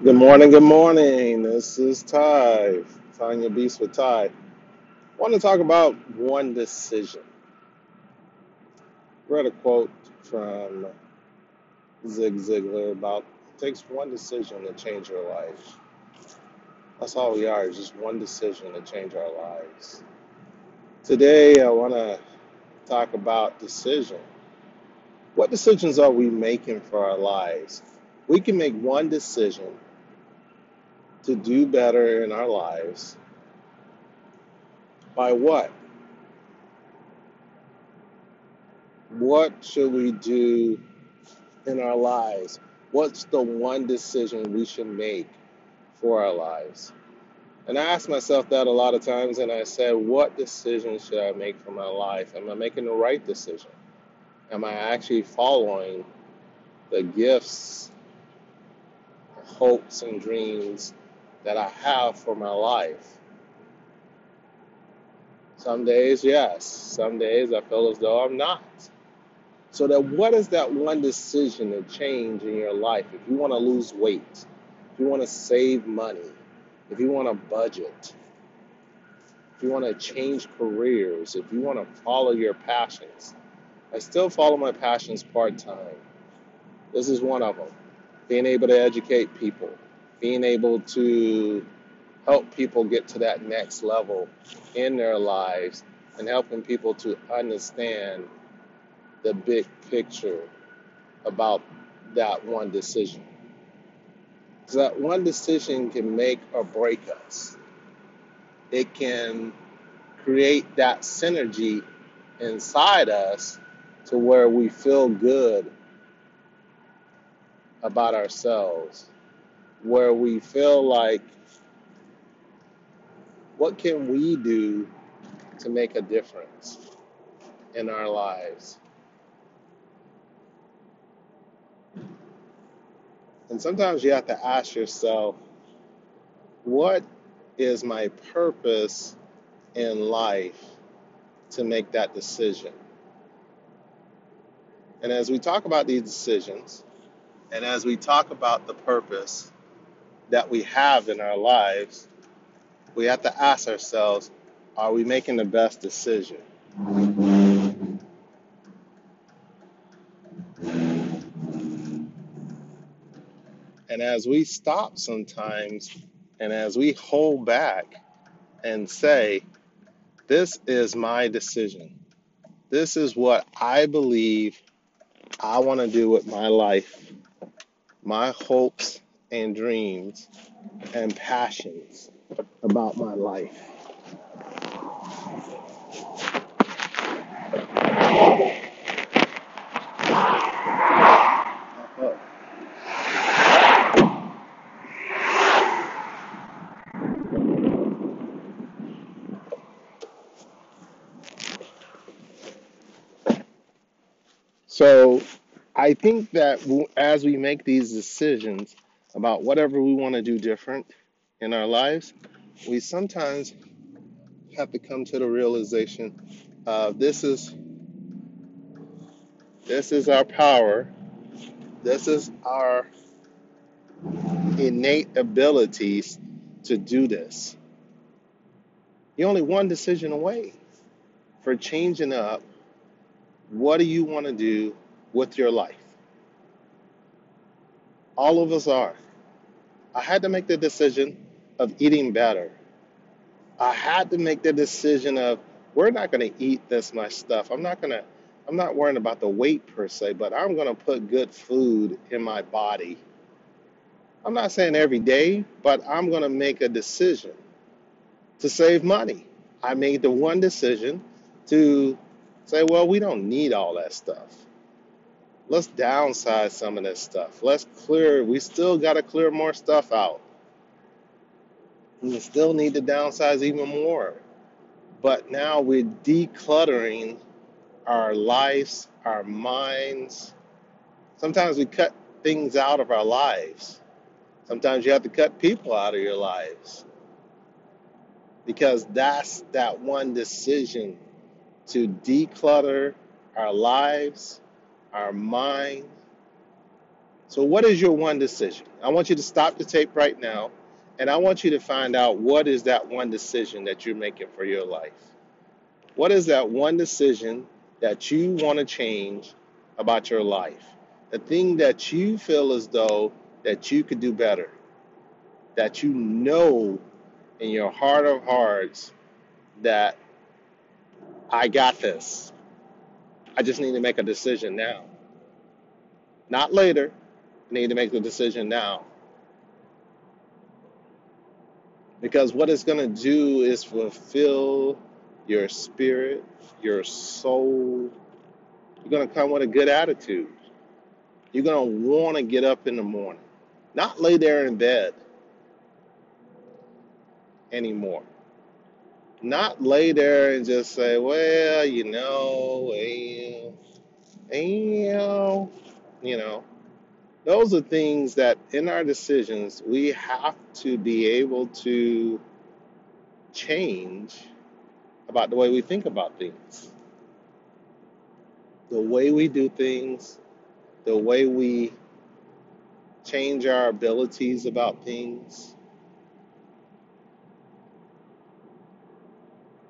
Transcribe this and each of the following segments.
Good morning, good morning. This is Ty, Tanya Beast with Ty. I want to talk about one decision. Read a quote from Zig Ziglar about it takes one decision to change your life. That's all we are, is just one decision to change our lives. Today, I want to talk about decision. What decisions are we making for our lives? We can make one decision to do better in our lives by what? What should we do in our lives? What's the one decision we should make for our lives? And I ask myself that a lot of times, and I said, what decision should I make for my life? Am I making the right decision? Am I actually following the gifts, hopes, and dreams that I have for my life? Some days, yes. Some days I feel as though I'm not. So that what is that one decision to change in your life? If you want to lose weight, if you want to save money, if you want to budget, if you want to change careers, if you want to follow your passions. I still follow my passions part time. This is one of them. Being able to educate people, being able to help people get to that next level in their lives, and helping people to understand the big picture about that one decision. Because that one decision can make or break us. It can create that synergy inside us to where we feel good about ourselves, where we feel like, what can we do to make a difference in our lives? And sometimes you have to ask yourself, what is my purpose in life to make that decision? And as we talk about these decisions, and as we talk about the purpose that we have in our lives, we have to ask ourselves, are we making the best decision? And as we stop sometimes, and as we hold back and say, this is my decision, this is what I believe I want to do with my life, my hopes and dreams and passions about my life. So I think that as we make these decisions about whatever we want to do different in our lives, we sometimes have to come to the realization uh, this is this is our power, this is our innate abilities to do this. You're only one decision away for changing up what do you want to do with your life. All of us are. I had to make the decision of eating better. I had to make the decision of we're not going to eat this much stuff. I'm not going to I'm not worrying about the weight per se, but I'm going to put good food in my body. I'm not saying every day, but I'm going to make a decision to save money. I made the one decision to say, well, we don't need all that stuff. Let's downsize some of this stuff. Let's clear, we still got to clear more stuff out. We still need to downsize even more. But now we're decluttering our lives, our minds. Sometimes we cut things out of our lives. Sometimes you have to cut people out of your lives because that's that one decision to declutter our lives, our mind, So, what is your one decision? I want you to stop the tape right now, and I want you to find out what is that one decision that you're making for your life. What is that one decision that you want to change about your life? The thing that you feel as though that you could do better, that you know in your heart of hearts that I got this. I just need to make a decision now. Not later. I need to make the decision now. Because what it's going to do is fulfill your spirit, your soul. You're going to come with a good attitude. You're going to want to get up in the morning, not lay there in bed anymore. Not lay there and just say, well, you know, well, well, you know. Those are things that in our decisions we have to be able to change about the way we think about things, the way we do things, the way we change our abilities about things.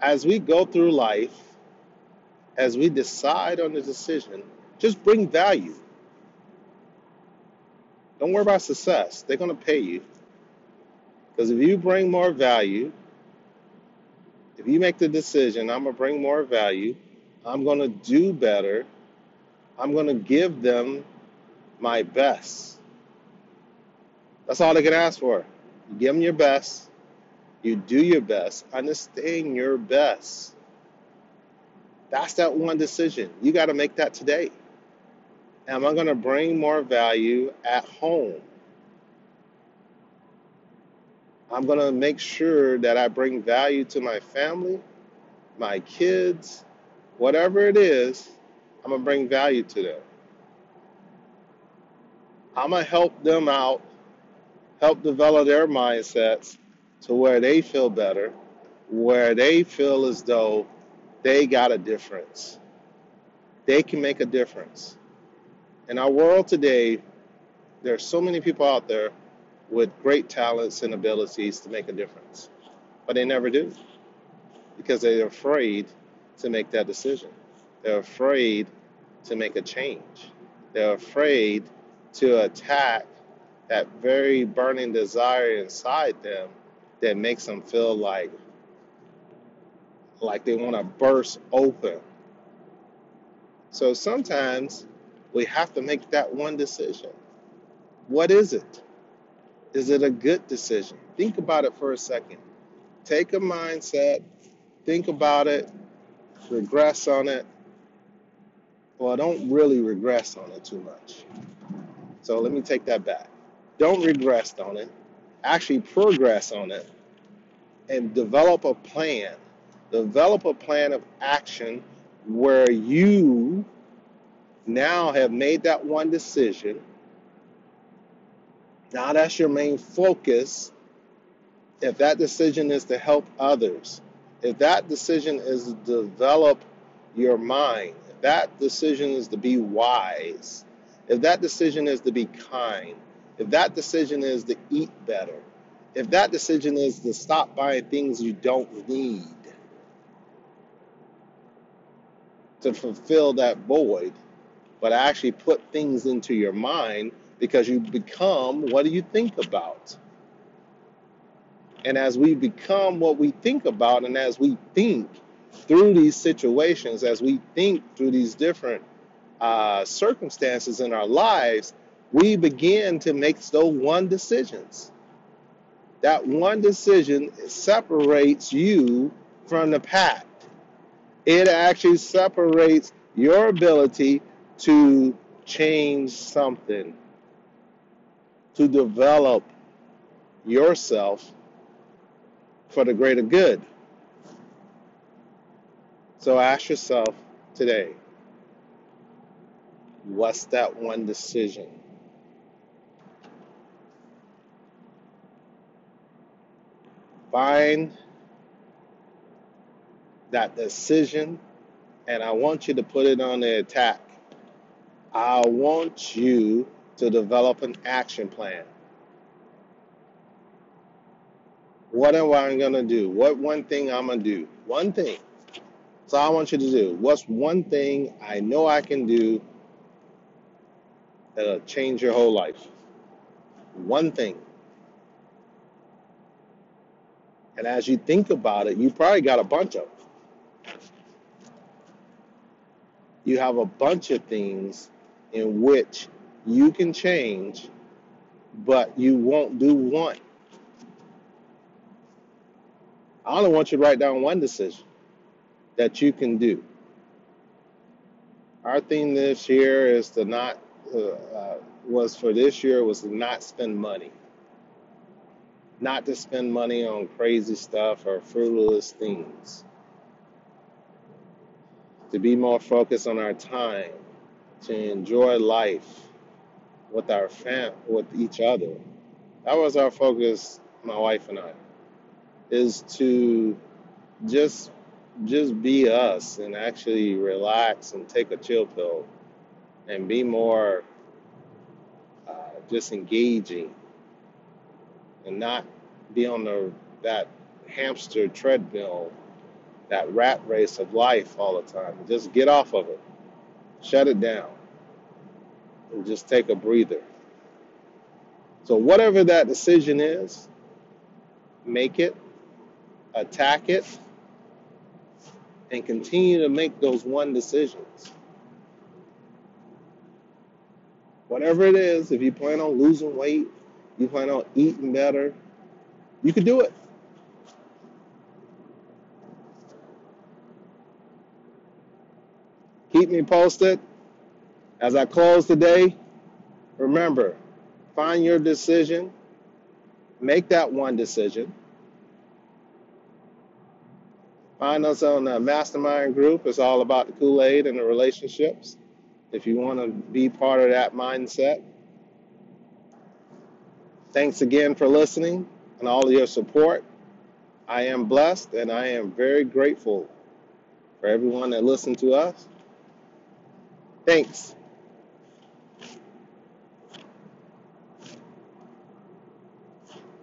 As we go through life, as we decide on the decision, just bring value. Don't worry about success. They're going to pay you. Because if you bring more value, if you make the decision, I'm going to bring more value, I'm going to do better, I'm going to give them my best. That's all they can ask for. You give them your best, you do your best, understand your best. That's that one decision. You got to make that today. Am I going to bring more value at home? I'm going to make sure that I bring value to my family, my kids, whatever it is, I'm going to bring value to them. I'm going to help them out, help develop their mindsets to where they feel better, where they feel as though they got a difference. They can make a difference. In our world today, there are so many people out there with great talents and abilities to make a difference, but they never do because they're afraid to make that decision. They're afraid to make a change. They're afraid to attack that very burning desire inside them that makes them feel like like they want to burst open. So sometimes we have to make that one decision. What is it? Is it a good decision? Think about it for a second. Take a mindset, think about it, regress on it. Well, don't really regress on it too much. So let me take that back. Don't regress on it. Actually, progress on it and develop a plan. Develop a plan of action where you now have made that one decision. Now that's your main focus. If that decision is to help others, if that decision is to develop your mind, if that decision is to be wise, if that decision is to be kind, if that decision is to eat better, if that decision is to stop buying things you don't need to fulfill that void, but actually put things into your mind because you become what do you think about? And as we become what we think about, and as we think through these situations, as we think through these different uh, circumstances in our lives, we begin to make those one decisions. That one decision separates you from the pack. It actually separates your ability to change something, to develop yourself for the greater good. So ask yourself today what's that one decision? Find that decision and I want you to put it on the attack. I want you to develop an action plan. What am I going to do? What one thing I'm going to do? One thing. So I want you to do. What's one thing I know I can do that'll change your whole life? One thing. And as you think about it, you probably got a bunch of them. You have a bunch of things in which you can change, but you won't do one. I only want you to write down one decision that you can do. Our theme this year is to not uh, uh, was for this year was to not spend money, not to spend money on crazy stuff or frivolous things. To be more focused on our time, to enjoy life with our fam, with each other. That was our focus, my wife and I, is to just just be us and actually relax and take a chill pill and be more uh, just engaging and not be on the that hamster treadmill, that rat race of life all the time. Just get off of it, shut it down, and just take a breather. So whatever that decision is, make it, attack it, and continue to make those one decisions. Whatever it is, if you plan on losing weight, you plan on eating better, you can do it. Keep me posted. As I close today, remember, find your decision, make that one decision. Find us on the mastermind group. It's all about the Kool Aid and the relationships. If you want to be part of that mindset, thanks again for listening and all of your support. I am blessed and I am very grateful for everyone that listened to us. Thanks.